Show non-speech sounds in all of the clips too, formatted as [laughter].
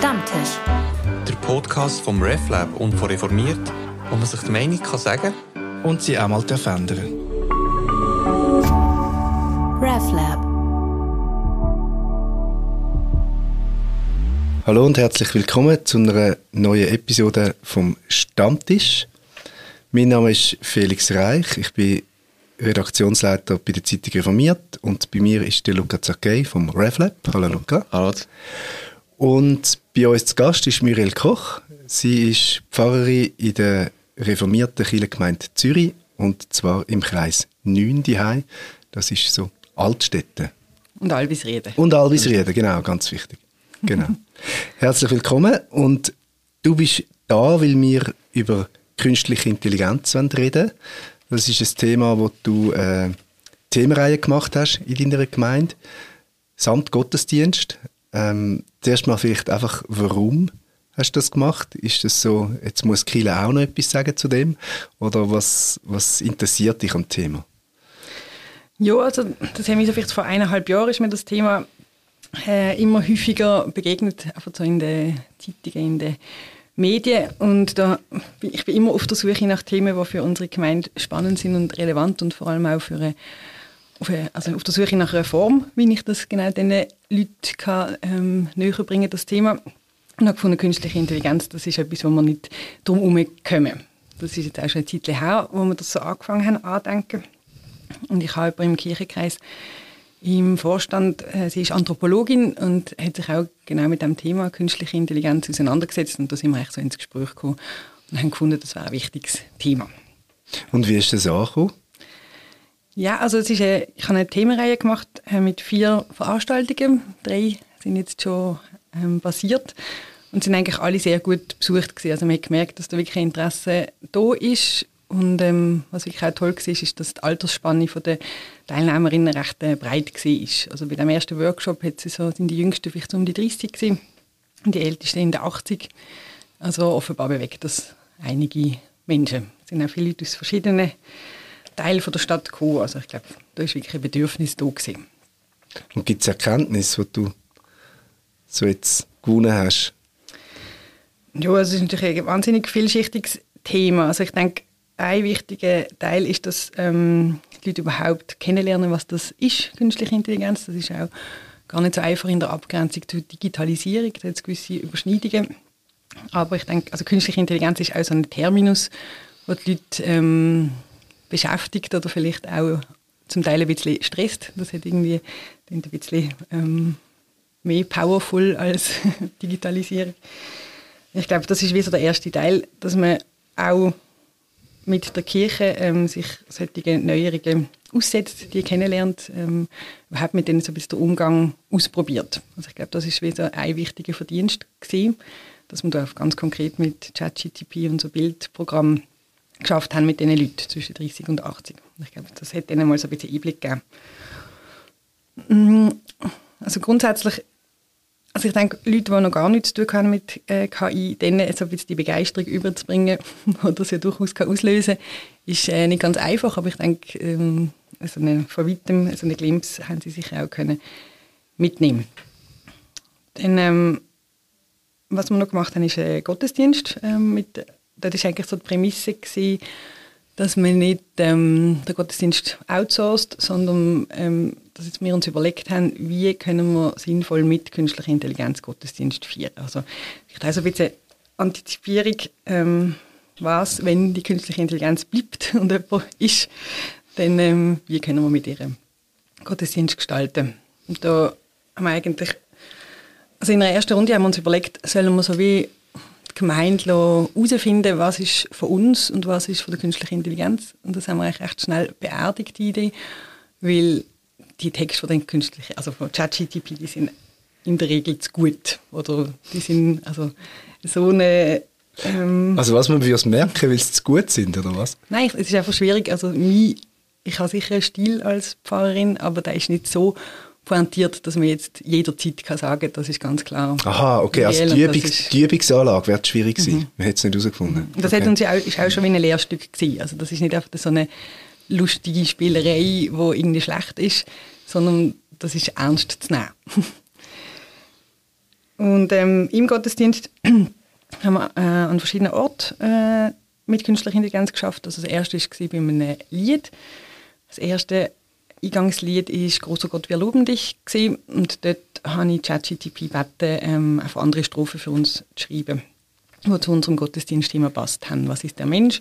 Stammtisch. Der Podcast vom RefLab und von Reformiert, wo man sich die Meinung kann sagen und sie auch mal verändern RefLab. Hallo und herzlich willkommen zu einer neuen Episode vom Stammtisch. Mein Name ist Felix Reich, ich bin Redaktionsleiter bei der Zeitung Reformiert und bei mir ist der Luca Zacchei vom RefLab. Hallo Luca. Hallo. Und bei uns zu Gast ist Muriel Koch. Sie ist Pfarrerin in der reformierten Kirchengemeinde Zürich und zwar im Kreis 9 Dihei. Das ist so Altstädte. Und Albisrieden. Und Albisrieden, genau, ganz wichtig. Genau. [laughs] Herzlich willkommen und du bist da, weil wir über künstliche Intelligenz reden das ist ein Thema, wo du äh, Themenreihe gemacht hast in deiner Gemeinde, samt Gottesdienst. Ähm, zuerst mal vielleicht einfach, warum hast du das gemacht? Ist das so, jetzt muss Kille auch noch etwas sagen zu dem? Oder was, was interessiert dich am Thema? Ja, also das haben wir vielleicht vor eineinhalb Jahren ist mir das Thema äh, immer häufiger begegnet, einfach so in den Zeitungen, in den Medien und da, ich bin immer auf der Suche nach Themen, die für unsere Gemeinde spannend sind und relevant und vor allem auch für eine, auf, also auf der Suche nach einer Form, wie ich das genau den Leuten kann, ähm, näher bringen das Thema. Und habe gefunden, künstliche Intelligenz, das ist etwas, wo wir nicht drum herumkommen. Das ist jetzt auch schon eine Zeit her, wo wir das so angefangen haben anzudenken. Und ich habe im Kirchenkreis im Vorstand. Äh, sie ist Anthropologin und hat sich auch genau mit dem Thema künstliche Intelligenz auseinandergesetzt. Und da sind wir echt so ins Gespräch gekommen und haben gefunden, das wäre ein wichtiges Thema. Und wie ist das angekommen? Ja, also es ist eine, ich habe eine Themenreihe gemacht äh, mit vier Veranstaltungen. Drei sind jetzt schon ähm, basiert und sind eigentlich alle sehr gut besucht gewesen. Also man hat gemerkt, dass da wirklich Interesse da ist und ähm, was wirklich auch toll war, ist, dass die Altersspanne der Teilnehmerinnen recht äh, breit war. Also bei dem ersten Workshop so, sind die Jüngsten vielleicht um die 30 gewesen, und die Ältesten in der 80. Also offenbar bewegt das einige Menschen. Es sind auch viele Leute aus verschiedenen Teilen der Stadt gekommen. Also ich glaube, da ist wirklich ein Bedürfnis da gewesen. Und gibt es Erkenntnisse, die du so jetzt gewonnen hast? Ja, es ist natürlich ein wahnsinnig vielschichtiges Thema. Also ich denke, ein wichtiger Teil ist, dass ähm, die Leute überhaupt kennenlernen, was das ist, künstliche Intelligenz. Das ist auch gar nicht so einfach in der Abgrenzung zur Digitalisierung. Da hat es gewisse Überschneidungen. Aber ich denke, also künstliche Intelligenz ist auch so ein Terminus, der die Leute ähm, beschäftigt oder vielleicht auch zum Teil ein bisschen stresst. Das hat irgendwie ein bisschen ähm, mehr powerful als [laughs] Digitalisierung. Ich glaube, das ist wie so der erste Teil, dass man auch mit der Kirche ähm, sich solche Neuerungen aussetzt, die kennenlernt, ähm, hat mit denen so ein bisschen den Umgang ausprobiert. Also ich glaube, das ist wie so ein wichtiger Verdienst gewesen, dass man da ganz konkret mit ChatGTP und so Bildprogramm geschafft haben mit diesen Leuten zwischen 30 und 80. Ich glaube, das hat ihnen mal so ein bisschen Einblick gegeben. Mm, also grundsätzlich also ich denke, Leute, die noch gar nichts zu tun haben mit äh, KI, denen so ein bisschen die Begeisterung überzubringen, [laughs] die das ja durchaus kann auslösen kann, ist äh, nicht ganz einfach, aber ich denke, ähm, so eine, von weitem, so eine Glimpse haben sie sicher auch können mitnehmen Dann, ähm, was wir noch gemacht haben, ist ein Gottesdienst. Ähm, mit, das war eigentlich so die Prämisse, gewesen, dass man nicht ähm, den Gottesdienst outsourced, sondern ähm, dass jetzt wir uns überlegt haben, wie können wir sinnvoll mit künstlicher Intelligenz Gottesdienst führen. Also vielleicht also ein bisschen Antizipierung, ähm, was, wenn die künstliche Intelligenz bleibt [laughs] und jemand ist, dann ähm, wie können wir mit ihrem Gottesdienst gestalten. Und da haben wir eigentlich, also in der ersten Runde haben wir uns überlegt, sollen wir so wie Gemeinde herausfinden, was ist von uns und was ist von der künstlichen Intelligenz. Und das haben wir eigentlich recht schnell beerdigt, die Idee, weil die Texte von den künstlichen, also von ChatGTP, die sind in der Regel zu gut. Oder die sind also so eine... Ähm, also was man es merken, weil sie zu gut sind, oder was? Nein, es ist einfach schwierig. Also mein, ich habe sicher einen Stil als Pfarrerin, aber der ist nicht so pointiert, dass man jetzt jederzeit kann sagen kann, das ist ganz klar. Aha, okay, also die, Übungs die Übungsanlage wird schwierig sein. Mhm. Man hat es nicht herausgefunden. Das okay. hat uns ja auch, ist auch schon wie ein Lehrstück gewesen. Also das ist nicht einfach so eine lustige Spielerei, die irgendwie schlecht ist, sondern das ist ernst zu nehmen. [laughs] Und ähm, im Gottesdienst [clears throat] haben wir äh, an verschiedenen Orten äh, mit künstlicher Intelligenz geschafft. Also das erste war bei einem Lied. Das erste Eingangslied war «Großer Gott, wir loben dich» gewesen. und dort habe ich ChatGTP gebeten, ähm, auf andere Strophen für uns zu schreiben, die zu unserem Gottesdienstthema passt haben. Was ist der Mensch?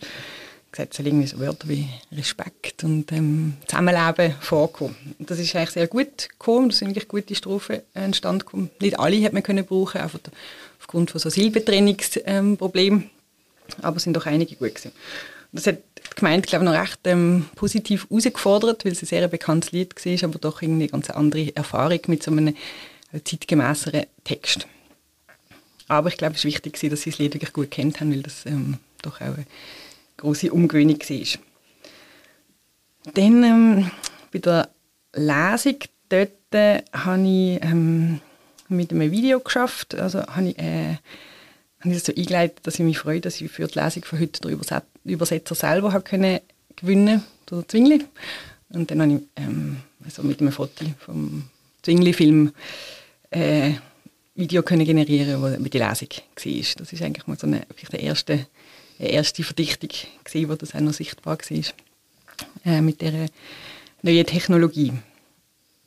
gesagt, soll irgendwie so Wörter wie Respekt und ähm, Zusammenleben vorkommen. Das ist eigentlich sehr gut gekommen, da sind wirklich gute Strophen entstanden gekommen. Nicht alle hat man können brauchen, einfach aufgrund von so Silbentrennungsproblemen, ähm, aber es sind doch einige gut gewesen. Das hat Gemeinde, glaube ich, noch recht ähm, positiv herausgefordert, weil es ein sehr bekanntes Lied war, aber doch irgendwie eine ganz andere Erfahrung mit so einem äh, zeitgemäßeren Text. Aber ich glaube, es war wichtig, dass sie das Lied wirklich gut kennt haben, weil das ähm, doch auch eine große Umgewöhnung war. Dann ähm, bei der Lesung, dort äh, habe ich ähm, mit einem Video geschafft. Also habe ich, äh, habe ich das so eingeleitet, dass ich mich freue, dass ich für die Lesung von heute den Überset Übersetzer selber habe können gewinnen der Zwingli. Und dann habe ich ähm, also mit einem Foto vom Zwingli-Film äh, Video können generieren, wo mit der Lesung war. Das ist eigentlich mal so eine, vielleicht der erste eine erste Verdichtung, gewesen, wo das auch noch sichtbar war, äh, mit dieser neuen Technologie.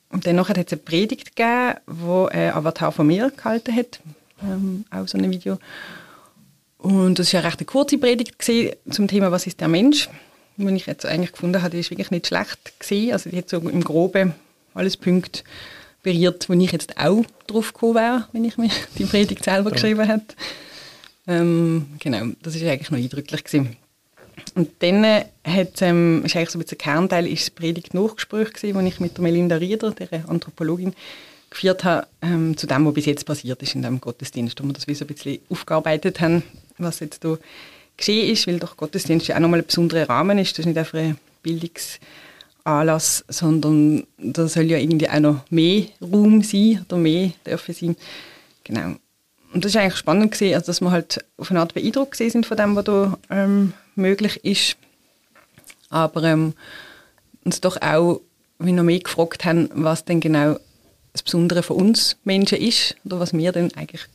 Und dann hat es eine Predigt gegeben, wo ein Avatar von mir gehalten hat, ähm, auch so ein Video. Und das war eine recht kurze Predigt zum Thema «Was ist der Mensch?», wo ich jetzt eigentlich gefunden habe, die ist wirklich nicht schlecht gewesen. Also die hat so im Groben alles Punkte berührt, wo ich jetzt auch drauf gekommen wäre, wenn ich mir [laughs] die Predigt selber ja. geschrieben hätte. Ähm, genau, das war eigentlich noch eindrücklich. Gewesen. Und dann äh, hat, ähm, ist eigentlich so ein bisschen der Kernteil ist das Predigt-Nachgespräch gewesen, das ich mit der Melinda Rieder, der Anthropologin, geführt habe, ähm, zu dem, was bis jetzt passiert ist in dem Gottesdienst, wo wir das wie so ein bisschen aufgearbeitet haben, was jetzt da geschehen ist, weil doch Gottesdienst ja auch nochmal ein besonderer Rahmen ist. Das ist nicht einfach ein Bildungsanlass, sondern da soll ja irgendwie auch noch mehr Raum sein oder mehr dürfen sein. Genau. Und das war eigentlich spannend, gewesen, also dass wir halt auf eine Art beeindruckt sind von dem, was da ähm, möglich ist. Aber ähm, uns doch auch wie noch mehr gefragt haben, was denn genau das Besondere von uns Menschen ist oder was wir denn eigentlich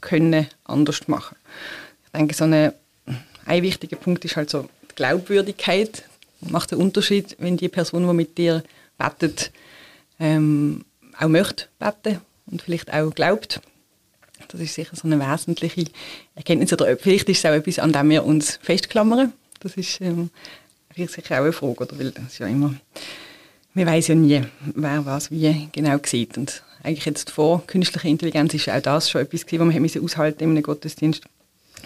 können anders machen. Ich denke, so eine, ein wichtiger Punkt ist halt so die Glaubwürdigkeit. Macht einen Unterschied, wenn die Person, die mit dir betet, ähm, auch möchte beten und vielleicht auch glaubt das ist sicher so eine wesentliche Erkenntnis. Oder vielleicht ist es auch etwas, an dem wir uns festklammern. Das ist ähm, sicher auch eine Frage. Oder? Weil das ja immer, man weiß ja nie, wer was wie genau sieht. Und eigentlich jetzt vor künstlicher Intelligenz ist auch das schon etwas, was man aushalten in einem Gottesdienst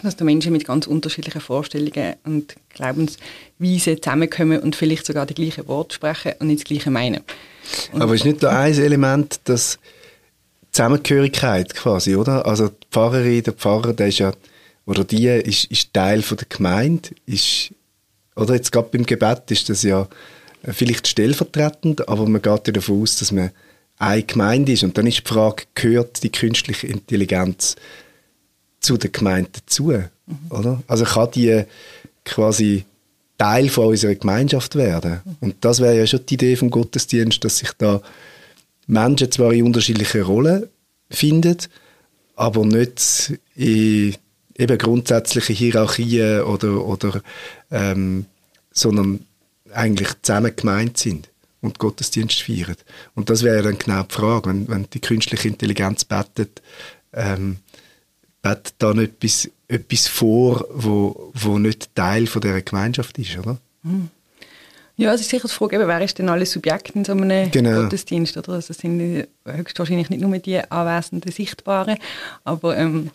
dass da Menschen mit ganz unterschiedlichen Vorstellungen und Glaubensweisen zusammenkommen und vielleicht sogar die gleichen Worte sprechen und nicht das Gleiche meinen. Und Aber ist nicht da ein Element, dass Zusammengehörigkeit quasi, oder? Also die Pfarrerin, der Pfarrer, der ist ja, oder die ist, ist Teil von der Gemeinde, ist, oder jetzt gerade beim Gebet ist das ja vielleicht stellvertretend, aber man geht ja davon aus, dass man eine Gemeinde ist. Und dann ist die Frage, gehört die künstliche Intelligenz zu der Gemeinde dazu? Mhm. Oder? Also kann die quasi Teil von unserer Gemeinschaft werden? Und das wäre ja schon die Idee vom Gottesdienst, dass sich da Menschen zwar in unterschiedlichen Rollen finden, aber nicht in eben grundsätzliche Hierarchien oder, oder ähm, sondern eigentlich zusammen gemeint sind und Gottesdienst feiern. Und das wäre dann genau die Frage, wenn, wenn die künstliche Intelligenz betet, ähm, betet dann etwas, etwas vor, wo, wo nicht Teil von dieser Gemeinschaft ist, oder? Mhm. Ja, es ist sicher die Frage, wer ist denn alle Subjekte in so einem genau. Gottesdienst? Oder? Also es sind höchstwahrscheinlich nicht nur die Anwesenden Sichtbaren, aber ähm,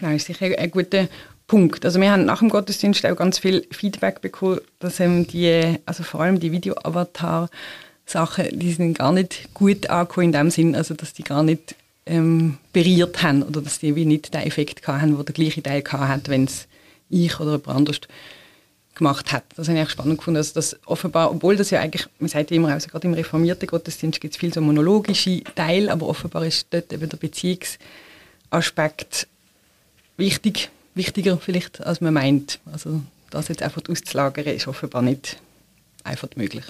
das ist sicher ein guter Punkt. Also wir haben nach dem Gottesdienst auch ganz viel Feedback bekommen, dass ähm, die, also vor allem die Video-Avatar-Sachen, die sind gar nicht gut angekommen in dem Sinn, also dass die gar nicht ähm, berührt haben oder dass die wie nicht den Effekt hatten, wo der gleiche Teil hat, wenn es ich oder jemand anderes gemacht hat. Das habe ich spannend gefunden, dass das offenbar, obwohl das ja eigentlich, man sagt ja immer, also gerade im reformierten Gottesdienst gibt es viel so monologische Teile, aber offenbar ist dort eben der Beziehungsaspekt wichtig, wichtiger vielleicht, als man meint. Also das jetzt einfach auszulagern, ist offenbar nicht einfach möglich.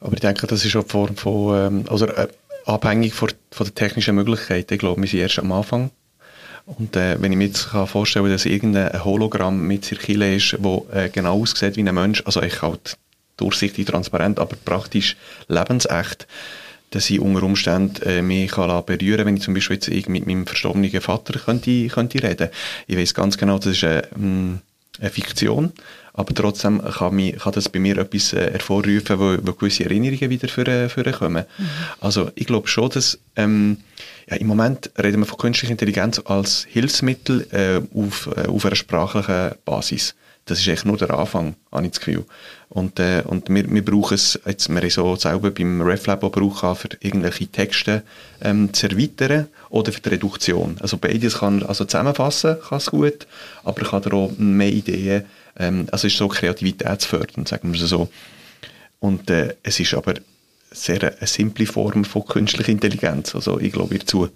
Aber ich denke, das ist auch Form von, ähm, also äh, abhängig von, von der technischen Möglichkeiten. Ich glaube, wir sind erst am Anfang. Und äh, wenn ich mir jetzt kann vorstellen dass irgendein Hologramm mit Cirkile ist, wo äh, genau aussieht wie ein Mensch, also ich halt durchsichtig, transparent, aber praktisch lebensecht, dass ich unter Umständen äh, mich kann berühren wenn ich zum Beispiel jetzt mit meinem verstorbenen Vater könnte, könnte reden. Ich weiß ganz genau, das ist eine, mm, eine Fiktion, aber trotzdem kann, mich, kann das bei mir etwas äh, hervorrufen, wo, wo gewisse Erinnerungen wieder für, für kommen. Mhm. Also ich glaube schon, dass ähm, ja, im Moment reden wir von künstlicher Intelligenz als Hilfsmittel äh, auf, äh, auf einer sprachlichen Basis das ist echt nur der Anfang, habe ich das Gefühl. Und, äh, und wir, wir brauchen es, jetzt, wir haben so selber beim RefLab auch brauchen, für irgendwelche Texte ähm, zu erweitern oder für die Reduktion. Also beides kann, also zusammenfassen kann es gut, aber kann auch mehr Ideen, ähm, also es ist so kreativitätsfördernd, sagen wir so. Und äh, es ist aber sehr eine simple Form von künstlicher Intelligenz, also ich glaube ihr zu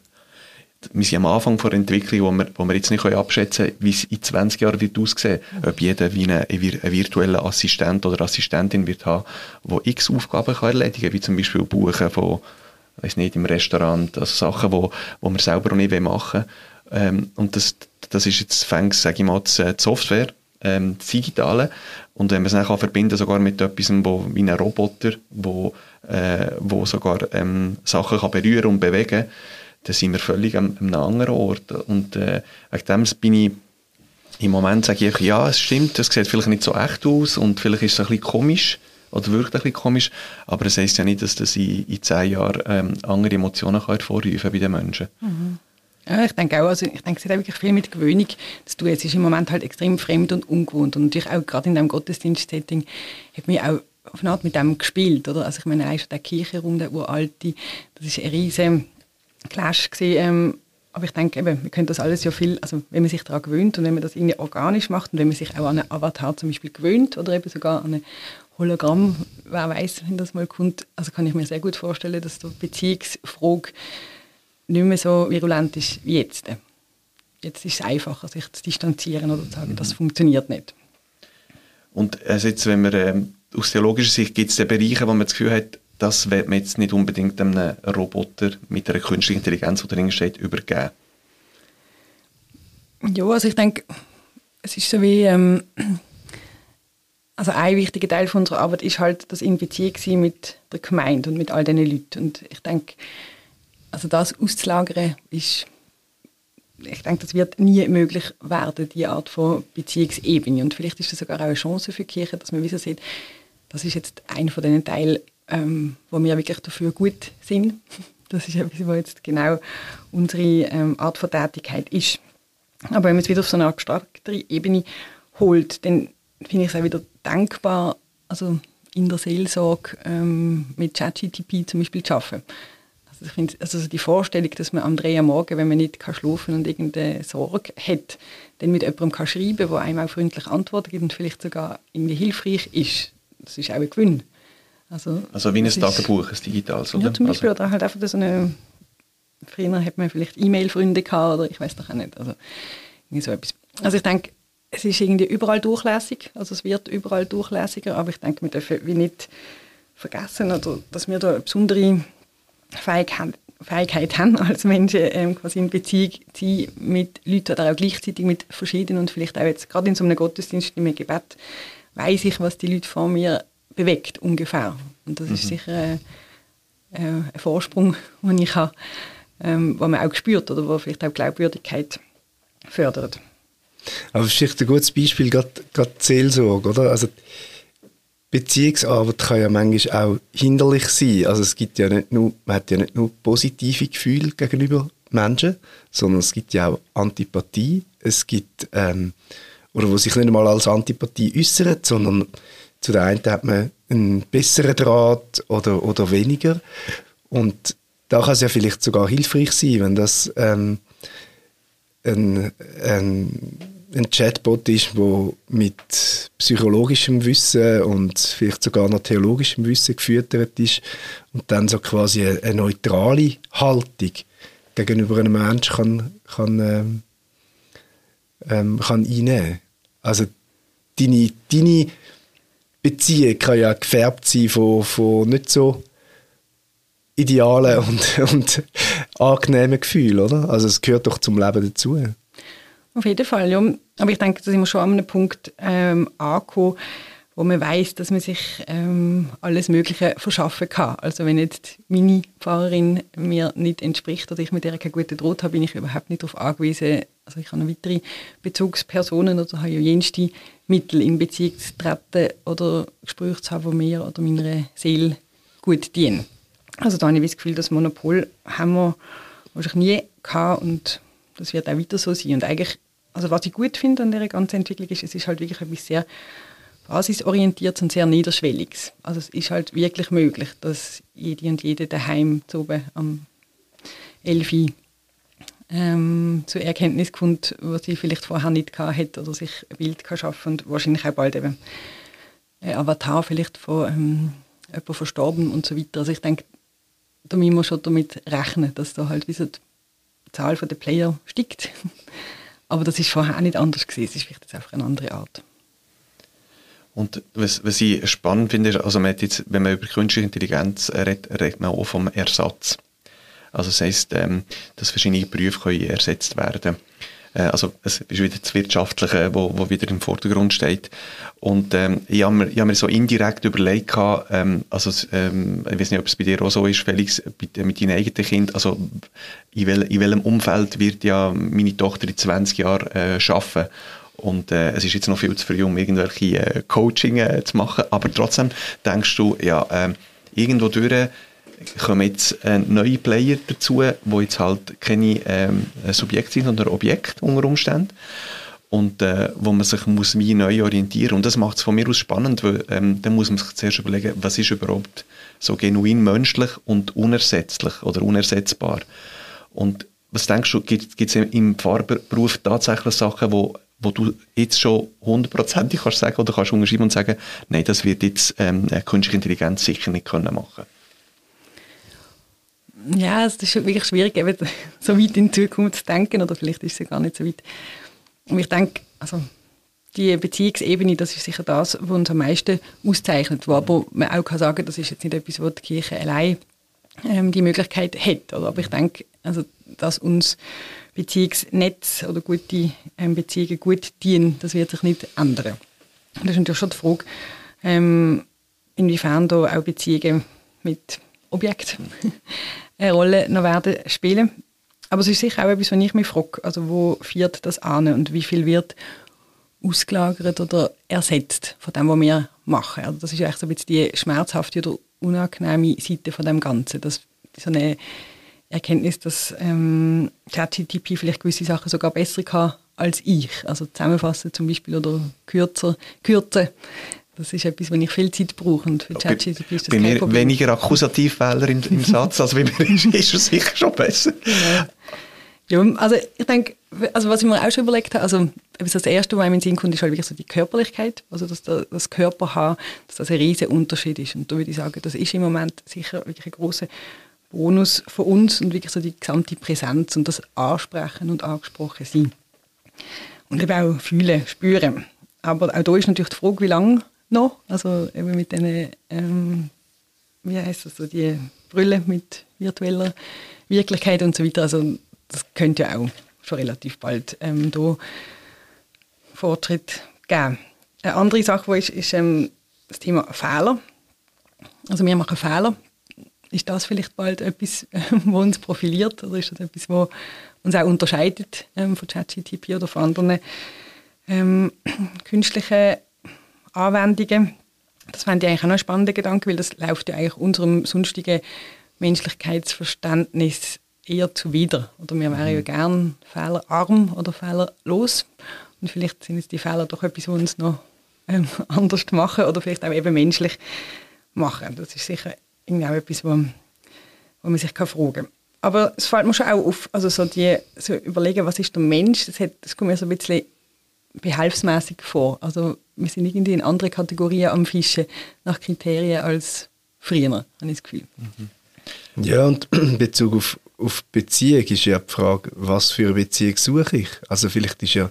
wir sind am Anfang der Entwicklung, wo wir, wo wir jetzt nicht abschätzen können, wie es in 20 Jahren wird aussehen wird. Ob jeder wie einen, einen virtuellen Assistent oder Assistentin wird haben, der x Aufgaben kann erledigen kann, wie zum Beispiel Buchen von, weiß nicht, im Restaurant, also Sachen, wo, wo wir selber noch nicht machen wollen. Ähm, und das, das ist jetzt, fängt, sage ich mal, die Software, ähm, das Digitale. Und wenn man es dann kann verbinden sogar mit etwas, wo, wie einem Roboter, wo, äh, wo sogar ähm, Sachen kann berühren und bewegen kann, dann sind wir völlig an einem anderen Ort. Und äh, wegen dem bin ich im Moment sage ich, ja, es stimmt, es sieht vielleicht nicht so echt aus und vielleicht ist es ein bisschen komisch oder wirkt ein bisschen komisch, aber es heisst ja nicht, dass das in, in zehn Jahren ähm, andere Emotionen kann bei den Menschen. Mhm. Ja, ich denke auch, also ich denke, es hat wirklich viel mit Gewöhnung zu tun. Es ist im Moment halt extrem fremd und ungewohnt und natürlich auch gerade in diesem Gottesdienst-Setting hat mich auch auf eine Art mit dem gespielt, oder? Also ich meine, eigentlich der Kirchenraum, der uralte, das ist eine riesige Clash gewesen, ähm, aber ich denke eben, wir können das alles ja viel, also wenn man sich daran gewöhnt und wenn man das irgendwie organisch macht und wenn man sich auch an einen Avatar zum Beispiel gewöhnt oder eben sogar an ein Hologramm, wer weiß, wenn das mal kommt, also kann ich mir sehr gut vorstellen, dass die Beziehungsfrage nicht mehr so virulent ist wie jetzt. Jetzt ist es einfacher, sich zu distanzieren oder zu sagen, das funktioniert nicht. Und also jetzt, wenn man ähm, aus theologischer Sicht gibt es Bereiche, wo man das Gefühl hat, das wird man jetzt nicht unbedingt einem Roboter mit einer künstlichen Intelligenz, die drin steht, übergeben. Ja, also ich denke, es ist so wie, ähm, also ein wichtiger Teil von unserer Arbeit ist halt das in Beziehung mit der Gemeinde und mit all diesen Leuten. Und ich denke, also das auszulagern ist, ich denke, das wird nie möglich werden, die Art von Beziehungsebene. Und vielleicht ist das sogar auch eine Chance für die Kirche, dass man wie so sieht, das ist jetzt einer von diesen Teilen, ähm, wo wir wirklich dafür gut sind. [laughs] Das ist etwas, was jetzt genau unsere ähm, Art von Tätigkeit ist. Aber wenn man es wieder auf so eine abstraktere Ebene holt, dann finde ich es auch wieder denkbar, also in der Seelsorge ähm, mit ChatGTP zum Beispiel zu arbeiten. Also, also die Vorstellung, dass man am 3 Uhr Morgen, wenn man nicht kann schlafen und irgendeine Sorge hat, dann mit jemandem kann schreiben kann, der einem auch freundlich Antworten gibt und vielleicht sogar irgendwie hilfreich ist, das ist auch ein Gewinn. Also, also wie ein Tagebuch, ein digitales, oder? Ja, zum Beispiel, also. oder halt einfach so eine, früher hat man vielleicht E-Mail-Freunde gehabt, oder ich weiß doch auch nicht, also irgendwie so etwas. Also ich denke, es ist irgendwie überall durchlässig, also es wird überall durchlässiger, aber ich denke, wir dürfen wie nicht vergessen, oder, dass wir da eine besondere Fähigkeit, Fähigkeit haben als Menschen, ähm, quasi in Beziehung zu sein mit Leuten oder auch gleichzeitig mit verschiedenen und vielleicht auch jetzt gerade in so einem Gottesdienst, in einem Gebet, weiß ich, was die Leute vor mir bewegt, ungefähr. Und das mhm. ist sicher ein, ein Vorsprung, [laughs] den ich habe, ähm, den man auch spürt oder wo vielleicht auch Glaubwürdigkeit fördert. Aber ist vielleicht ein gutes Beispiel, gerade, gerade die Seelsorge, oder? Also Beziehungsarbeit kann ja manchmal auch hinderlich sein. Also es gibt ja nicht nur, man hat ja nicht nur positive Gefühle gegenüber Menschen, sondern es gibt ja auch Antipathie. Es gibt, ähm, oder wo sich nicht einmal als Antipathie äußert, sondern zu der einen hat man einen besseren Draht oder, oder weniger. Und da kann es ja vielleicht sogar hilfreich sein, wenn das ähm, ein, ein, ein Chatbot ist, wo mit psychologischem Wissen und vielleicht sogar noch theologischem Wissen gefüttert ist und dann so quasi eine, neutrale Haltung gegenüber einem Menschen kann, kann, ähm, ähm, kann einnehmen. Also deine, deine Beziehung kann ja gefärbt sein von, von nicht so idealen und, [laughs] und angenehmen Gefühlen, oder? Also es gehört doch zum Leben dazu. Auf jeden Fall, ja. Aber ich denke, da sind wir schon an einem Punkt ähm, angekommen, wo man weiß, dass man sich ähm, alles Mögliche verschaffen kann. Also wenn jetzt meine Fahrerin mir nicht entspricht oder ich mit der keinen guten Draht habe, bin ich überhaupt nicht darauf angewiesen. Also ich habe noch weitere Bezugspersonen oder habe ja jenste Mittel in Beziehung zu treten oder Gespräche zu haben, die mir oder meiner Seele gut dienen. Also da habe ich das Gefühl, das Monopol haben wir wahrscheinlich nie gehabt und das wird auch weiter so sein. Und eigentlich, also was ich gut finde an dieser ganzen Entwicklung ist, es ist halt wirklich etwas sehr basisorientiert und sehr niederschwelliges. Also es ist halt wirklich möglich, dass jede und jede daheim zu oben am 11 Uhr ähm, zur Erkenntnis kommt, was sie vielleicht vorher nicht gehabt hat oder sich ein Bild kann schaffen und wahrscheinlich auch bald eben ein Avatar vielleicht von ähm, jemandem verstorben und so weiter. Also ich denke, da müssen wir schon damit rechnen, dass da halt wie so die Zahl der Player steigt. [laughs] Aber das ist vorher auch nicht anders gewesen. Es ist vielleicht einfach eine andere Art. Und was, was ich spannend finde, also man jetzt, wenn man über künstliche Intelligenz redet, redet man auch vom Ersatz. Also das heisst, ähm, dass verschiedene Berufe können ersetzt werden äh, also es ist wieder das Wirtschaftliche, wo, wo wieder im Vordergrund steht. Und ähm, ich habe mir, hab mir so indirekt überlegt, ähm, also ähm, ich weiß nicht, ob es bei dir auch so ist, Felix, mit, mit deinen eigenen Kindern, also in, wel, in welchem Umfeld wird ja meine Tochter in 20 Jahren äh, arbeiten? Und äh, es ist jetzt noch viel zu früh, um irgendwelche äh, Coaching äh, zu machen. Aber trotzdem denkst du, ja, äh, irgendwo durch kommen jetzt äh, neue Player dazu, die jetzt halt keine ähm, Subjekte sind, sondern Objekte unter Umständen. Und äh, wo man sich muss wie neu orientieren Und das macht es von mir aus spannend, weil ähm, dann muss man sich zuerst überlegen, was ist überhaupt so genuin menschlich und unersetzlich oder unersetzbar. Und was denkst du, gibt es im Fahrberuf tatsächlich Sachen, wo wo du jetzt schon hundertprozentig kannst sagen oder kannst unterschreiben und sagen, nein, das wird jetzt ähm, künstliche Intelligenz sicher nicht können machen ja, es ist wirklich schwierig, eben [laughs] so weit in die Zukunft zu denken, oder vielleicht ist es gar nicht so weit. Und ich denke, also die Beziehungsebene, das ist sicher das, was uns am meisten auszeichnet, wo aber man auch kann sagen, das ist jetzt nicht etwas, wo die Kirche allein ähm, die Möglichkeit hat. Oder? Aber ich denke, also, dass uns Beziehungsnetz oder gute ähm, Beziehungen gut dienen, das wird sich nicht ändern. Und das ist natürlich schon die Frage, ähm, inwiefern da auch Beziehungen mit Objekten [laughs] eine Rolle noch werden spielen. Aber es ist sicher auch etwas, was ich mich frage, also wo führt das an und wie viel wird ausgelagert oder ersetzt von dem, was wir machen. Also das ist eigentlich so ein bisschen die schmerzhafte oder unangenehme Seite von dem Ganzen. Das so eine Erkenntnis, dass ähm, ChatGTP vielleicht gewisse Sachen sogar besser kann als ich. Also zusammenfassen zum Beispiel oder kürzer, kürzen. Das ist etwas, wo ich viel Zeit brauche und für ChatGPT ist das Bei mir Problem. weniger Akkusativfehler im, im Satz, als bei mir ist, ist es sicher schon besser. Ja. ja, also ich denke, also was ich mir auch schon überlegt habe, also das Erste, was einem in den Sinn kommt, ist halt wirklich so die Körperlichkeit, also dass das Körperhaar, dass das ein riesiger Unterschied ist. Und da würde ich sagen, das ist im Moment sicher wirklich ein großer Bonus von uns und wirklich so die gesamte Präsenz und das Ansprechen und angesprochen sein. Und eben auch fühlen, spüren. Aber auch da ist natürlich die Frage, wie lange noch. Also eben mit diesen, ähm, wie heißt das so, die Brille mit virtueller Wirklichkeit und so weiter. Also das könnte ja auch schon relativ bald ähm, da Fortschritt geben. Eine andere Sache, die ist, ist ähm, das Thema Fehler. Also wir machen Fehler. Ist das vielleicht bald etwas, [laughs] äh, was uns profiliert oder ist das etwas, was uns auch unterscheidet ähm, von ChatGTP oder von anderen ähm, [clears throat] künstlichen Anwendungen. Das fände ich eigentlich auch noch ein spannender Gedanke, weil das läuft ja eigentlich unserem sonstigen Menschlichkeitsverständnis eher zuwider. Oder wir wären ja mhm. gern fehlerarm oder fehlerlos. Und vielleicht sind jetzt die Fehler doch etwas, was uns noch ähm, [laughs] anders machen oder vielleicht auch eben menschlich machen. Das ist sicher irgendwie auch etwas, wo, wo man sich kann fragen kann. Aber es fällt mir schon auch auf, also so die so überlegen, was ist der Mensch, das, hat, das kommt mir so ein bisschen behelfsmäßig vor. Also wir sind irgendwie in andere Kategorien am Fischen nach Kriterien als früher, habe ich das Gefühl. Mhm. Ja, und in [clears throat] Bezug auf, auf Beziehung ist ja die Frage, was für eine Beziehung suche ich? Also vielleicht ist ja,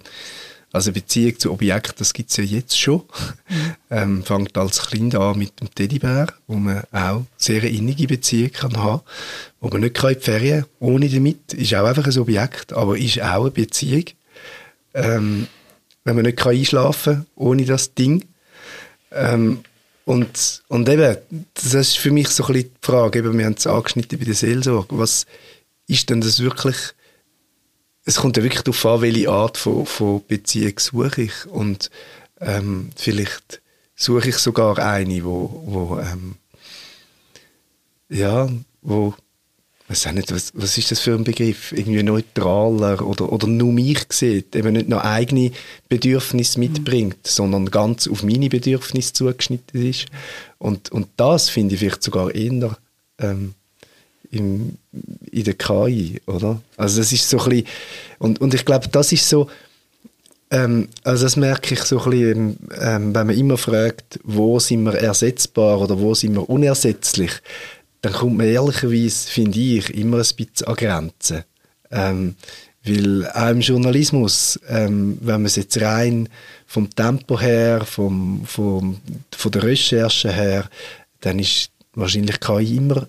also Beziehung zu Objekten, das gibt es ja jetzt schon. Mhm. Ähm, fängt als Kind an mit dem Teddybär, wo man auch sehr innige Beziehung kann haben, wo man nicht in die Ferien ohne damit, ist auch einfach ein Objekt, aber ist auch eine Beziehung ähm, wenn man nicht einschlafen kann ohne das Ding. Ähm, und, und eben, das ist für mich so ein bisschen die Frage, eben, wir haben es angeschnitten bei der Seelsorge, was ist denn das wirklich, es kommt ja wirklich darauf an, welche Art von, von Beziehung suche ich. Und ähm, vielleicht suche ich sogar eine, wo, wo ähm, ja, wo weiß auch nicht, was, was ist das für ein Begriff? Irgendwie neutraler oder, oder nur mich sieht, eben nicht noch eigene Bedürfnisse mhm. mitbringt, mhm. sondern ganz auf meine Bedürfnisse zugeschnitten ist. Und, und das finde ich vielleicht sogar eher ähm, im, in der KI, oder? Also das ist so ein bisschen, und, und ich glaube, das ist so, ähm, also das merke ich so ein bisschen, ähm, wenn man immer fragt, wo sind wir ersetzbar oder wo sind wir unersetzlich, dann kommt man ehrlicherweise, finde ich, immer ein bisschen an Grenzen. Ähm, weil auch im Journalismus, ähm, wenn man es jetzt rein vom Tempo her, vom, vom, von der Recherche her, dann ist wahrscheinlich KI immer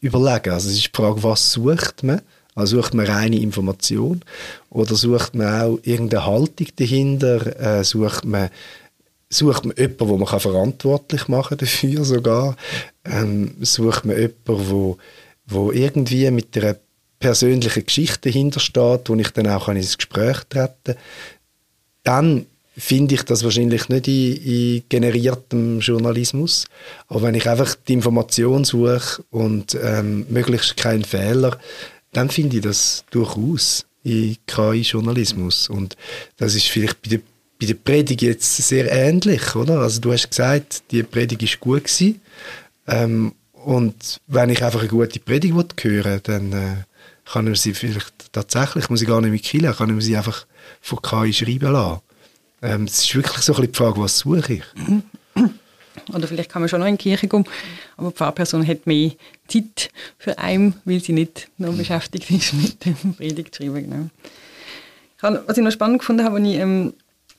überlegen. Also es ist die Frage, was sucht man? Also sucht man reine Information oder sucht man auch irgendeine Haltung dahinter? Äh, sucht man sucht man jemanden, den man verantwortlich machen kann dafür sogar. Ähm, sucht man jemanden, wo, wo irgendwie mit einer persönlichen Geschichte hintersteht, wo ich dann auch ins Gespräch treten kann. Dann finde ich das wahrscheinlich nicht in, in, generiertem Journalismus. Aber wenn ich einfach die Information suche und ähm, möglichst keinen Fehler, dann finde ich das durchaus in KI-Journalismus. Und das ist vielleicht bei der bei der Predigt jetzt sehr ähnlich, oder? Also du hast gesagt, die Predigt ist gut gewesen. Ähm, und wenn ich einfach eine gute Predigt hören dann äh, kann ich sie vielleicht tatsächlich, muss ich gar nicht mit killen, kann ich sie einfach von KI schreiben lassen. Ähm, es ist wirklich so ein bisschen die Frage, was suche ich? Oder vielleicht kann man schon noch in die Kirche gehen, aber die Pfarrperson hat mehr Zeit für einen, weil sie nicht noch beschäftigt ist mit dem Predigt schreiben. Genau. was ich noch spannend gefunden habe, als ich ähm,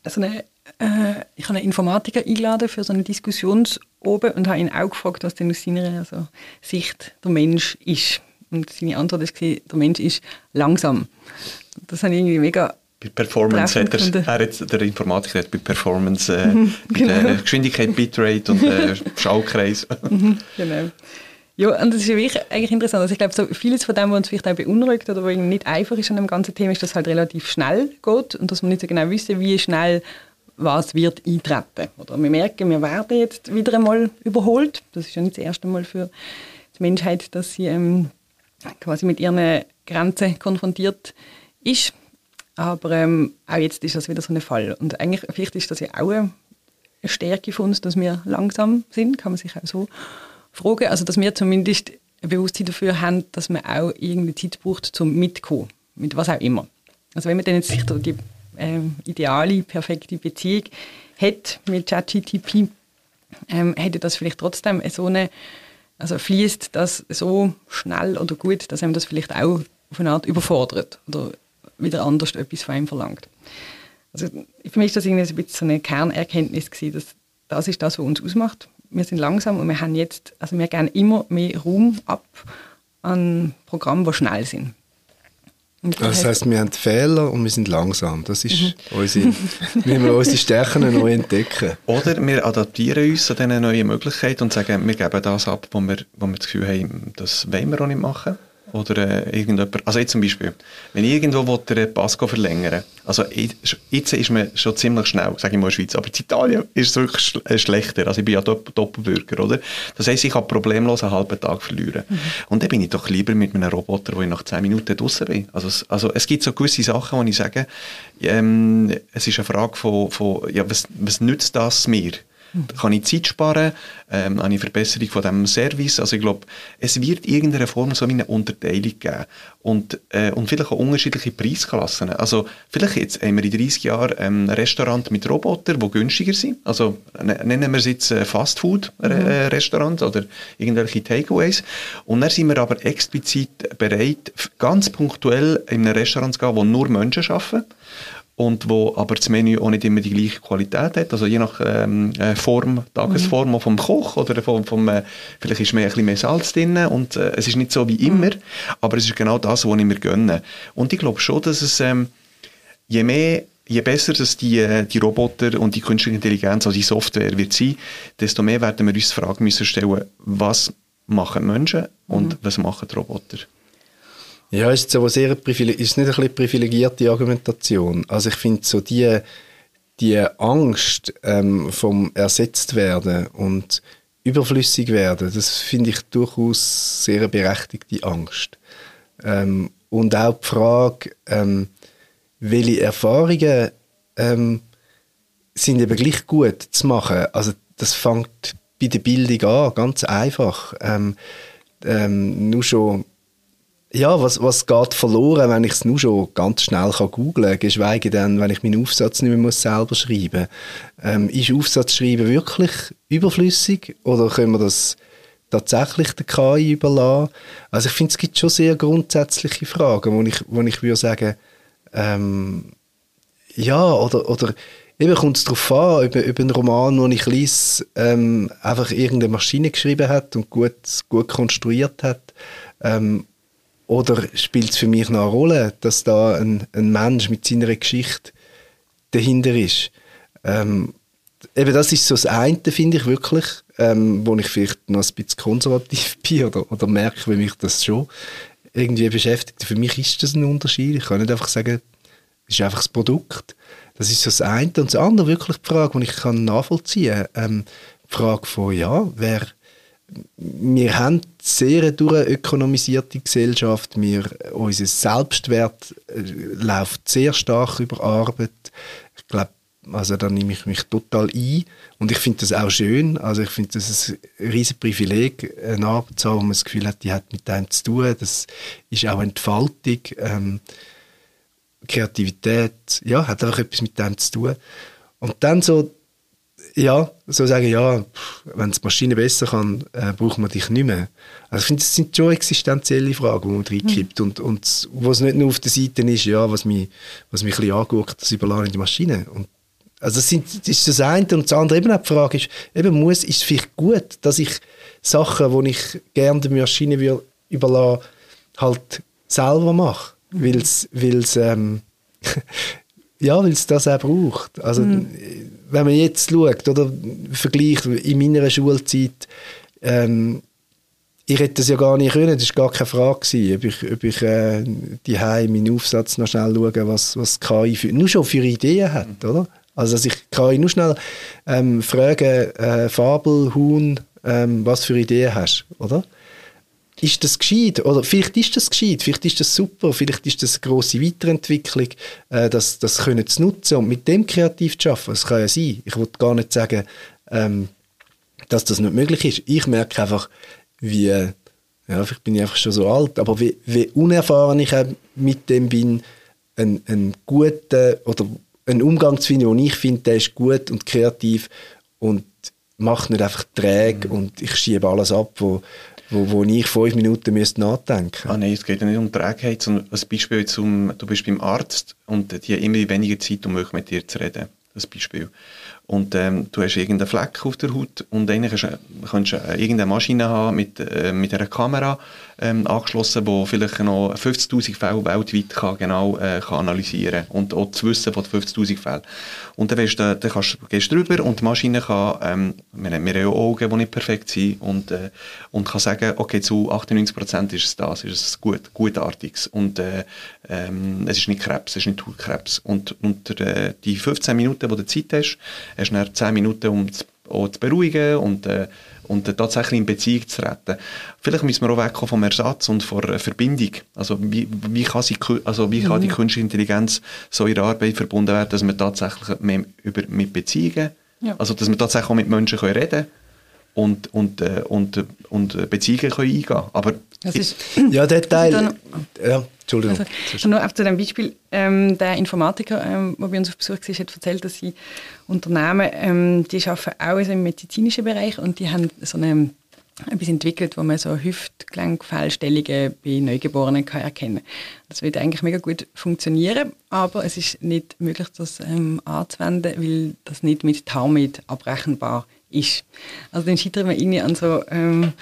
so eine, äh, ich habe einen Informatiker eingeladen für so eine Diskussionsoben und habe ihn auch gefragt, was denn aus seiner also, Sicht der Mensch ist. Und seine Antwort war, der Mensch ist langsam. Das habe ich irgendwie mega bei Performance hat er, er hat, der Informatiker hat bei Performance äh, mhm, genau. Geschwindigkeit, Bitrate und äh, Schallkreis. Mhm, genau. Ja, und das ist wirklich eigentlich interessant. Also ich glaube, so vieles von dem, was uns vielleicht auch beunruhigt oder was nicht einfach ist an dem ganzen Thema, ist, dass es halt relativ schnell geht und dass wir nicht so genau wissen, wie schnell was wird eintreten. Oder wir merken, wir werden jetzt wieder einmal überholt. Das ist ja nicht das erste Mal für die Menschheit, dass sie ähm, quasi mit ihren Grenzen konfrontiert ist. Aber ähm, auch jetzt ist das wieder so ein Fall. Und eigentlich, vielleicht ist das ja auch eine Stärke von uns, dass wir langsam sind, kann man sich auch so fragen. Also, dass wir zumindest ein Bewusstsein dafür haben, dass man auch irgendeine Zeit braucht, zum Mitkommen. Mit was auch immer. Also, wenn man dann jetzt sich die äh, ideale, perfekte Beziehung hat mit ChatGTP, ähm, hätte das vielleicht trotzdem so eine, also fließt das so schnell oder gut, dass einem das vielleicht auch auf eine Art überfordert oder wieder anders etwas von einem verlangt. Also für mich ist das irgendwie ein bisschen so eine Kernerkenntnis gewesen, dass das ist das, was uns ausmacht wir sind langsam und wir haben jetzt, also wir geben immer mehr Raum ab an Programmen, die schnell sind. Das, das heißt, wir haben Fehler und wir sind langsam. Das ist mhm. unsere, wie [laughs] wir unsere Stärken neu entdecken. Oder wir adaptieren uns an diese neuen Möglichkeiten und sagen, wir geben das ab, wo wir, wo wir das Gefühl haben, das wollen wir auch nicht machen. Oder äh, irgendjemand, also jetzt zum Beispiel, wenn ich irgendwo will, den Pass verlängern also jetzt ist man schon ziemlich schnell, sage ich mal in der Schweiz, aber in Italien ist es wirklich sch äh, schlechter, also ich bin ja Dopp Doppelbürger, oder? Das heisst, ich kann problemlos einen halben Tag verlieren. Mhm. Und dann bin ich doch lieber mit einem Roboter, wo ich nach 10 Minuten draußen bin. Also, also es gibt so gewisse Sachen, wo ich sage, ähm, es ist eine Frage von, von ja, was, was nützt das mir? Kann ich Zeit sparen? Ähm, eine Verbesserung von dem Service? Also ich glaube, es wird irgendeine Form so eine Unterteilung geben. Und, äh, und vielleicht auch unterschiedliche Preisklassen. Also vielleicht jetzt haben wir in 30 Jahren ähm, ein Restaurant mit Robotern, die günstiger sind. Also nennen wir es jetzt äh, Fastfood-Restaurant mhm. oder irgendwelche Takeaways. Und dann sind wir aber explizit bereit, ganz punktuell in ein Restaurant zu gehen, wo nur Menschen arbeiten und wo aber das Menü auch nicht immer die gleiche Qualität hat, also je nach ähm, äh, Form, Tagesform mhm. vom Koch oder vom, vom äh, vielleicht ist mehr, ein bisschen mehr Salz drin und äh, es ist nicht so wie immer, aber es ist genau das, was ich mir gönne. Und ich glaube schon, dass es ähm, je mehr je besser dass die, äh, die Roboter und die künstliche Intelligenz, also die Software wird sein, desto mehr werden wir uns die Frage müssen stellen, was machen Menschen und mhm. was machen die Roboter? Ja, ist so sehr ist nicht ein bisschen privilegierte Argumentation. Also ich finde so die, die Angst ähm, vom ersetzt werden und überflüssig werden, das finde ich durchaus sehr eine berechtigte Angst. Ähm, und auch die Frage, ähm, welche Erfahrungen ähm, sind eben gleich gut zu machen. Also das fängt bei der Bildung an, ganz einfach. Ähm, ähm, nur schon, ja, was, was geht verloren, wenn ich es nur schon ganz schnell kann googlen kann, geschweige denn, wenn ich meinen Aufsatz nicht mehr muss selber schreiben muss. Ähm, ist Aufsatz schreiben wirklich überflüssig oder können wir das tatsächlich der KI überlassen? Also ich finde, es gibt schon sehr grundsätzliche Fragen, wo ich, wo ich würde sagen, ähm, ja, oder, oder eben kommt es darauf an, ob, ob ein Roman, den ich lese, ähm, einfach irgendeine Maschine geschrieben hat und gut, gut konstruiert hat. Ähm, oder spielt es für mich noch eine Rolle, dass da ein, ein Mensch mit seiner Geschichte dahinter ist? Ähm, eben das ist so das eine, finde ich wirklich, ähm, wo ich vielleicht noch ein bisschen konservativ [laughs] bin oder, oder merke, wie mich das schon irgendwie beschäftigt. Für mich ist das ein Unterschied. Ich kann nicht einfach sagen, es ist einfach das Produkt. Das ist so das eine. Und das andere wirklich die Frage, die ich kann nachvollziehen kann. Ähm, die Frage von, ja, wer, wir haben sehr eine durchökonomisierte Gesellschaft. Wir, unser Selbstwert äh, läuft sehr stark über Arbeit. Ich glaube, also da nehme ich mich total ein und ich finde das auch schön. Also ich finde das ein riesiges Privileg, eine Arbeit zu haben, wo man das Gefühl hat, die hat mit einem zu tun. Das ist auch Entfaltung, ähm, Kreativität, ja, hat auch etwas mit dem zu tun. Und dann so, ja, so sagen, ja, wenn die Maschine besser kann, äh, braucht man dich nicht mehr. Also ich finde, das sind schon existenzielle Fragen, die man reinkippt. Mhm. Und, und was nicht nur auf der Seite ist, ja, was mich, was mich ein bisschen anguckt, das überlasse ich die Maschine. Und also das, sind, das ist das eine und das andere eben auch die Frage ist, eben muss, ist es vielleicht gut, dass ich Sachen, die ich gerne der Maschine will, überlasse, halt selber mache, mhm. weil es ähm, [laughs] ja, weil es das auch braucht. Also mhm. Wenn man jetzt schaut oder vergleicht in meiner Schulzeit, ähm, ich hätte das ja gar nicht können, das war gar keine Frage gewesen, ob ich, ob ich äh, die meinen Aufsatz noch schnell schaue, was, was KI für, nur schon für Ideen hat, mhm. oder? Also dass ich kann nur schnell ähm, fragen, äh, Fabel, Huhn, ähm, was für Ideen hast, oder? Ist das gescheit? Oder vielleicht ist das gescheit, vielleicht ist das super, vielleicht ist das eine grosse Weiterentwicklung, äh, das, das können zu nutzen und mit dem kreativ zu arbeiten. Das kann ja sein. Ich will gar nicht sagen, ähm, dass das nicht möglich ist. Ich merke einfach, wie, ja, vielleicht bin ich einfach schon so alt, aber wie, wie unerfahren ich mit dem bin, ein, ein guter oder einen Umgang zu finden, den ich finde, der ist gut und kreativ und macht nicht einfach träge mhm. und ich schiebe alles ab, wo, wo, wo ich fünf Minuten müsste nachdenken Ah nein, es geht ja nicht um Trägheit, sondern als Beispiel zum, du bist beim Arzt und die haben immer weniger Zeit, um mit dir zu reden. Das Beispiel und ähm, du hast irgendeinen Fleck auf der Haut und eigentlich kannst du irgendeine Maschine haben mit, äh, mit einer Kamera ähm, angeschlossen, die vielleicht noch 50'000 Fälle weltweit kann, genau äh, kann analysieren und auch das Wissen von 50'000 Fällen. Und dann, weißt du, dann kannst, gehst du drüber und die Maschine kann, ähm, wir, haben, wir haben ja Augen, die nicht perfekt sind und, äh, und kann sagen, okay, zu 98% ist es das, ist es gut, gutartiges und äh, ähm, es ist nicht Krebs, es ist nicht Hautkrebs. Und unter äh, die 15 Minuten, die du Zeit hast, hast du dann 10 Minuten, um zu, zu beruhigen und, äh, und äh, tatsächlich in Beziehung zu treten. Vielleicht müssen wir auch wegkommen vom Ersatz und von der Verbindung. Also wie, wie, kann, sie, also wie kann die mhm. künstliche Intelligenz so in Arbeit verbunden werden, dass wir tatsächlich mehr über, mit Beziehungen, ja. also dass wir tatsächlich auch mit Menschen können reden und, und, äh, und, und Beziehungen können eingehen können. Aber [clears throat] ja, der Teil... Ja, Entschuldigung. Also, nur auf zu dem Beispiel, ähm, der Informatiker, ähm, der bei uns auf Besuch war, hat erzählt, dass sie Unternehmen, ähm, die arbeiten auch im medizinischen Bereich und die haben so eine etwas entwickelt, wo man so Hüftgelenkfehlstellungen bei Neugeborenen kann erkennen kann. Das wird eigentlich mega gut funktionieren, aber es ist nicht möglich, das ähm, anzuwenden, weil das nicht mit Taumid abrechenbar ist. Also dann scheitern wir irgendwie an so ähm,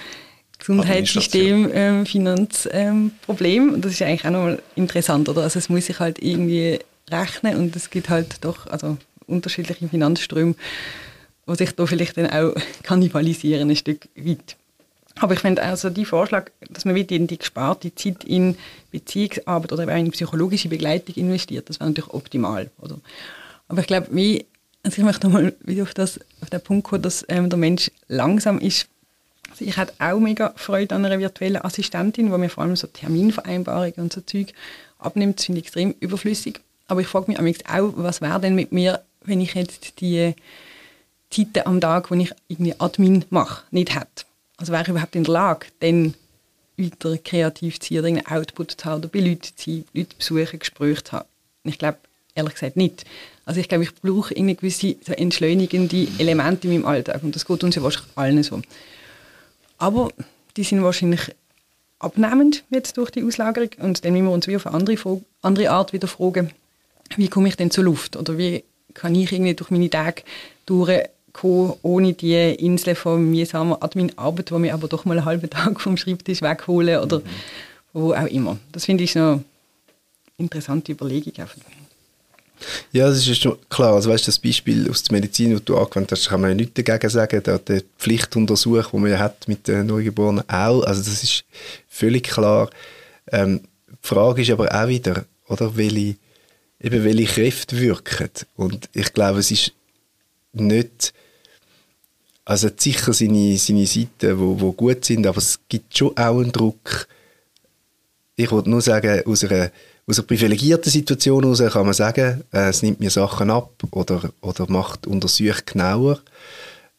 Gesundheitssystem, ähm, Finanzproblem. Ähm, das ist eigentlich auch nochmal interessant, oder? Also es muss sich halt irgendwie rechnen und es gibt halt doch also unterschiedliche Finanzströme, die sich da vielleicht dann auch kannibalisieren ein Stück weit. Aber ich finde also die Vorschlag, dass man wieder in die gesparte Zeit in Beziehungsarbeit oder in psychologische Begleitung investiert, das wäre natürlich optimal. Oder? Aber ich glaube, wie, also ich möchte nochmal wieder auf, das, auf den Punkt kommen, dass ähm, der Mensch langsam ist. Also ich hatte auch mega Freude an einer virtuellen Assistentin, wo mir vor allem so Terminvereinbarungen und so Zeug abnimmt. Das finde ich extrem überflüssig. Aber ich frage mich auch, was wäre denn mit mir, wenn ich jetzt die Zeiten am Tag, wo ich irgendwie Admin mache, nicht hätte. Also wäre ich überhaupt in der Lage, dann weiter kreativ zu sein einen Output zu haben oder bei Leuten zu sein, Leute besuchen, Gespräche zu haben? Ich glaube, ehrlich gesagt nicht. Also ich glaube, ich brauche irgendwie gewisse so entschleunigende Elemente in meinem Alltag und das geht uns ja wahrscheinlich allen so. Aber die sind wahrscheinlich abnehmend jetzt durch die Auslagerung und dann müssen wir uns wie auf eine andere, andere Art wieder fragen, wie komme ich denn zur Luft oder wie kann ich irgendwie durch meine Tage durchkommen, ohne die Insel von mühsamer Admin-Arbeit, die mir aber doch mal einen halben Tag vom Schreibtisch wegholen oder mhm. wo auch immer. Das finde ich noch eine interessante Überlegung. Ja, das ist schon klar. Also weißt, das Beispiel aus der Medizin, das du angewendet hast, kann man ja nichts dagegen sagen. Der, der Pflichtuntersuch, den man ja hat mit den Neugeborenen auch. Also das ist völlig klar. Ähm, die Frage ist aber auch wieder, oder, welche, eben welche Kräfte wirken. Und ich glaube, es ist nicht, also sicher seine, seine Seiten, wo, wo gut sind, aber es gibt schon auch einen Druck. Ich wollte nur sagen, aus einer aus einer privilegierten Situation heraus kann man sagen, äh, es nimmt mir Sachen ab oder, oder macht Untersuchungen genauer.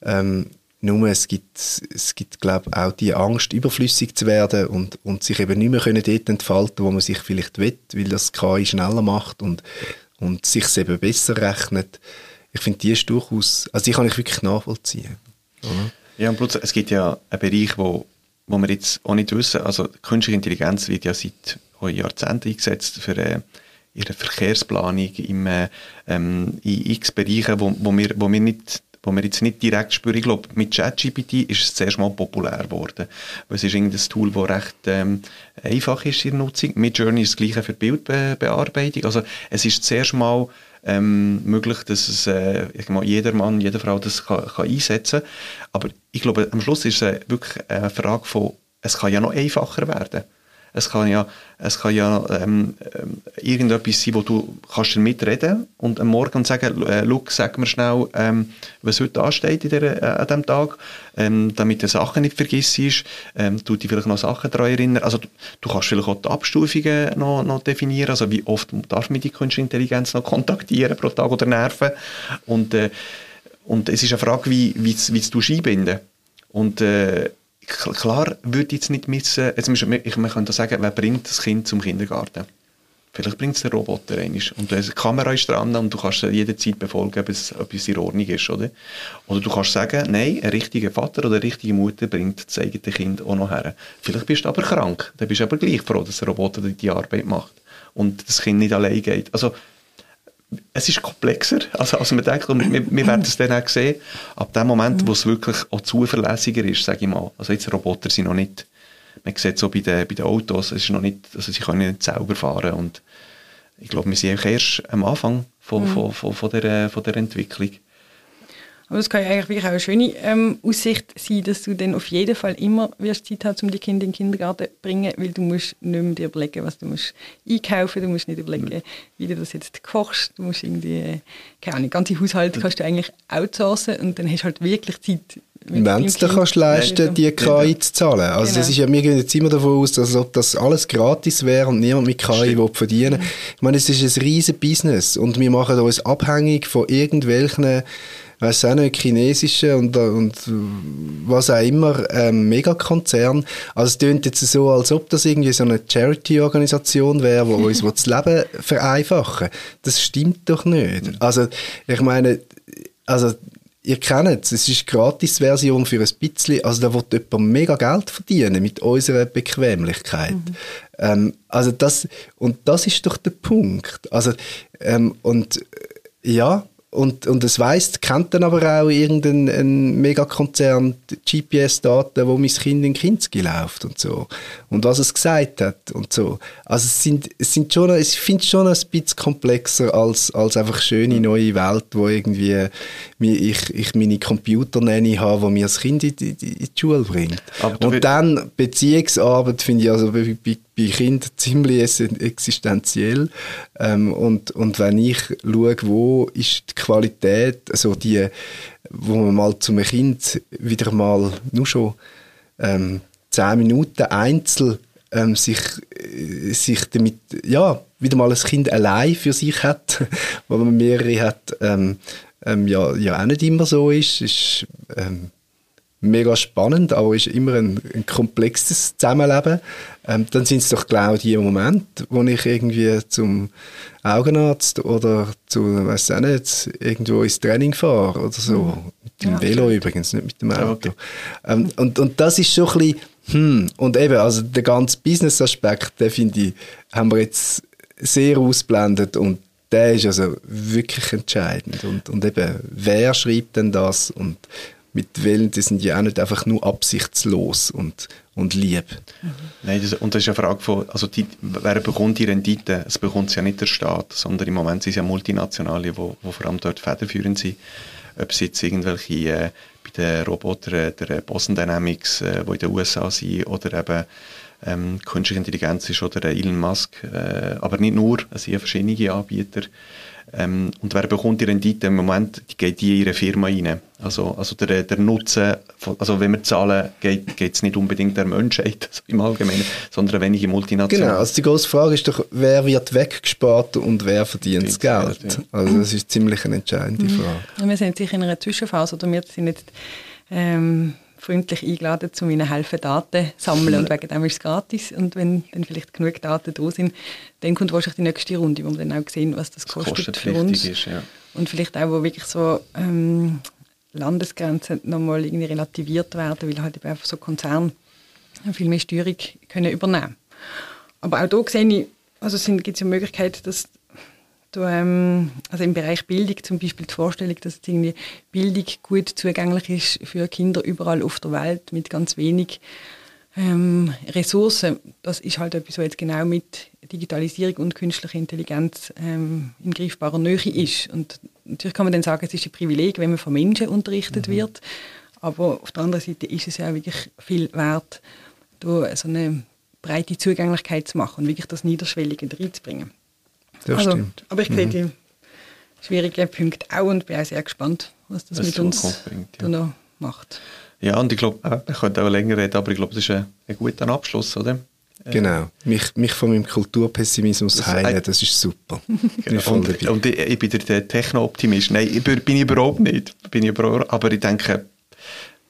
Ähm, nur es gibt, es gibt glaube auch die Angst, überflüssig zu werden und, und sich eben nicht mehr können dort entfalten wo man sich vielleicht will, weil das KI schneller macht und, und sich eben besser rechnet. Ich finde, die ist durchaus, also die kann ich wirklich nachvollziehen. Oder? Ja, und plötzlich, es gibt ja einen Bereich, wo, wo wir jetzt auch nicht wissen, also künstliche Intelligenz wird ja seit Jahrzehnten eingesetzt für äh, ihre Verkehrsplanung im, äh, ähm, in x Bereichen, wo, wo, wir, wo wir nicht wo wir jetzt nicht direkt spüren. Ich glaube, mit ChatGPT ist es zuerst mal populär geworden. Es ist ein Tool, das recht ähm, einfach ist in der Nutzung. Mit Journey ist das gleiche für Bildbearbeitung. Also es ist zuerst mal ähm, möglich, dass es äh, mal, jeder Mann, jede Frau das kann, kann einsetzen kann. Aber ich glaube, am Schluss ist es wirklich eine Frage von, es kann ja noch einfacher werden. Es kann ja, es kann ja ähm, ähm, irgendetwas sein, wo du kannst damit reden und am Morgen sagen, äh, Luke, sag mir schnell, ähm, was heute ansteht in der, äh, an diesem Tag, ähm, damit du Sachen nicht vergisst, ähm, du dich vielleicht noch Sachen daran erinnern. Also du, du, kannst vielleicht auch die Abstufungen noch, noch definieren, also wie oft darf man die künstliche Intelligenz noch kontaktieren pro Tag oder nerven? Und, äh, und es ist eine Frage, wie, wie, wie du einbinden und äh, klar würde ich jetzt nicht missen, jetzt muss, ich, man könnte sagen, wer bringt das Kind zum Kindergarten? Vielleicht bringt es der Roboter rein. Und die Kamera ist dran und du kannst jederzeit befolgen, ob es etwas in Ordnung ist. Oder, oder du kannst sagen, nein, ein richtiger Vater oder eine richtige Mutter bringt das eigene Kind auch noch her. Vielleicht bist du aber krank. Dann bist du aber gleich froh, dass der Roboter die Arbeit macht und das Kind nicht allein geht. Also es ist komplexer, also, als man denkt, und wir, wir werden es dann auch sehen, ab dem Moment, wo es wirklich auch zuverlässiger ist, sage ich mal. Also jetzt Roboter sind noch nicht, man sieht es so bei den, bei den Autos, es ist noch nicht, also sie können nicht selber fahren und ich glaube, wir sind erst am Anfang von, mhm. von, von, von, der, von der Entwicklung. Aber es kann ja eigentlich wirklich auch eine schöne ähm, Aussicht sein, dass du dann auf jeden Fall immer wirst Zeit haben, um die Kinder in den Kindergarten zu bringen, weil du musst nicht mehr dir überlegen, was du musst einkaufen, du musst nicht überlegen, mhm. wie du das jetzt kochst, du musst irgendwie, keine Ahnung, ganze Haushalte kannst du eigentlich outsourcen und dann hast du halt wirklich Zeit, wenn du dir kannst leisten, die KI zu zahlen. Also genau. das ist ja, wir gehen jetzt immer davon aus, dass ob das alles gratis wäre und niemand mit KI will verdienen. Ich meine, es ist ein riesen Business und wir machen uns abhängig von irgendwelchen weiß auch nicht, chinesischen und, und was auch immer, ähm, Megakonzern. Also es klingt jetzt so, als ob das irgendwie so eine Charity-Organisation wäre, die uns [laughs] das Leben vereinfachen Das stimmt doch nicht. Also ich meine, also ihr kennt es, es ist eine Gratis-Version für ein bisschen, also da wird jemand mega Geld verdienen mit unserer Bequemlichkeit. Mhm. Ähm, also das, und das ist doch der Punkt. Also, ähm, und ja, und, und es weiss, kennt dann aber auch irgendein Megakonzern GPS-Daten, wo mein Kind in Kinski läuft und so. Und was es gesagt hat und so. Also es sind, es sind schon, ich finde es schon ein bisschen komplexer als, als einfach schöne neue Welt, wo irgendwie ich, ich meine Computer nenne habe, wo mir das Kind in die, in die Schule bringt. Und dann Beziehungsarbeit finde ich also bei, bei, bei Kindern ziemlich existenziell. Ähm, und, und wenn ich schaue, wo ist die Qualität, also die, wo man mal zum Kind wieder mal nur schon ähm, zehn Minuten einzeln ähm, sich, äh, sich damit, ja, wieder mal ein Kind allein für sich hat, [laughs] wo man mehrere hat, ähm, ähm, ja, ja auch nicht immer so ist. ist ähm, mega spannend, aber ist immer ein, ein komplexes Zusammenleben. Ähm, dann sind es doch genau die Momente, wo ich irgendwie zum Augenarzt oder zu, weiß auch nicht, irgendwo ins Training fahre oder so. Mhm. Mit dem ja, Velo okay. übrigens, nicht mit dem Auto. Okay. Ähm, und, und das ist schon ein bisschen, hm, und eben, also der ganze Business-Aspekt, den finde ich, haben wir jetzt sehr ausblendet und der ist also wirklich entscheidend. Und, und eben, wer schreibt denn das und mit welchen, die sind ja auch nicht einfach nur absichtslos und, und lieb. Nein, das, und das ist eine Frage von, also die, wer bekommt die Rendite? Es bekommt ja nicht der Staat, sondern im Moment sind es ja Multinationale, die wo, wo vor allem dort federführend sind. Ob es jetzt irgendwelche äh, bei den Robotern der Boston Dynamics, äh, die in den USA sind, oder eben ähm, künstliche Intelligenz ist oder Elon Musk, äh, aber nicht nur, es sind ja verschiedene Anbieter. Ähm, und wer bekommt die Rendite im Moment, die geht die in ihre Firma rein. Also, also der, der Nutzen, von, also wenn wir zahlen, geht es nicht unbedingt der Menschheit [laughs] also im Allgemeinen, sondern wenige Multinationalen. Genau, also die große Frage ist doch, wer wird weggespart und wer verdient das Geld? Geld ja. Also das ist ziemlich eine entscheidende mhm. Frage. Wir sind sicher in einer Zwischenphase, oder wir sind jetzt ähm, freundlich eingeladen, zu ihnen helfen, Daten sammeln und wegen dem ist es gratis. Und wenn dann vielleicht genug Daten da sind, dann kommt wahrscheinlich die nächste Runde, wo wir dann auch sehen, was das, das kostet, kostet für uns. ist, ja. und vielleicht auch, wo wirklich so ähm, Landesgrenzen nochmal irgendwie relativiert werden, weil halt einfach so Konzerne viel mehr Steuerung können übernehmen. Aber auch da sehe ich, also gibt es ja Möglichkeit, dass Du, ähm, also im Bereich Bildung zum Beispiel die Vorstellung, dass irgendwie Bildung gut zugänglich ist für Kinder überall auf der Welt mit ganz wenig ähm, Ressourcen. Das ist halt etwas, was jetzt genau mit Digitalisierung und künstlicher Intelligenz ähm, in greifbarer Nähe ist. Und natürlich kann man dann sagen, es ist ein Privileg, wenn man von Menschen unterrichtet mhm. wird. Aber auf der anderen Seite ist es ja wirklich viel wert, da so eine breite Zugänglichkeit zu machen und wirklich das Niederschwellige reinzubringen. Das also, stimmt. Aber ich sehe mhm. die schwierigen Punkte auch und bin auch sehr gespannt, was das, das mit uns bringt, ja. noch macht. Ja, und ich glaube, wir können auch länger reden, aber ich glaube, das ist ein, ein guter Abschluss, oder? Äh, genau, mich, mich von meinem Kulturpessimismus heilen, das ist super. [laughs] genau. und, und ich, ich, bin der Techno-Optimist. Nein, ich bin ich überhaupt nicht. Bin ich überhaupt, aber ich denke,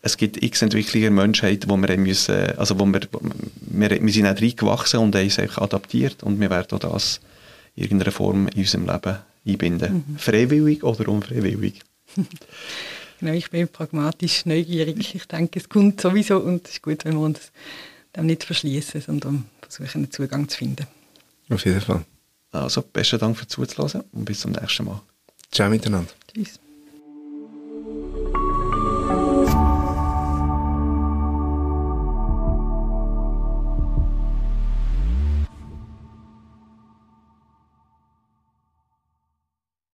es gibt x Entwicklungen in der Menschheit, wo wir müssen, also wo wir, wir, wir sind auch reingewachsen und haben es einfach adaptiert und wir werden auch das irgendeiner Form in unserem Leben einbinden. Mhm. Freiwillig oder unfreiwillig? [laughs] genau, ich bin pragmatisch neugierig. Ich denke, es kommt sowieso und es ist gut, wenn wir uns dem nicht verschließen, sondern versuchen, einen Zugang zu finden. Auf jeden Fall. Also, besten Dank fürs Zuhören und bis zum nächsten Mal. Ciao miteinander. Tschüss.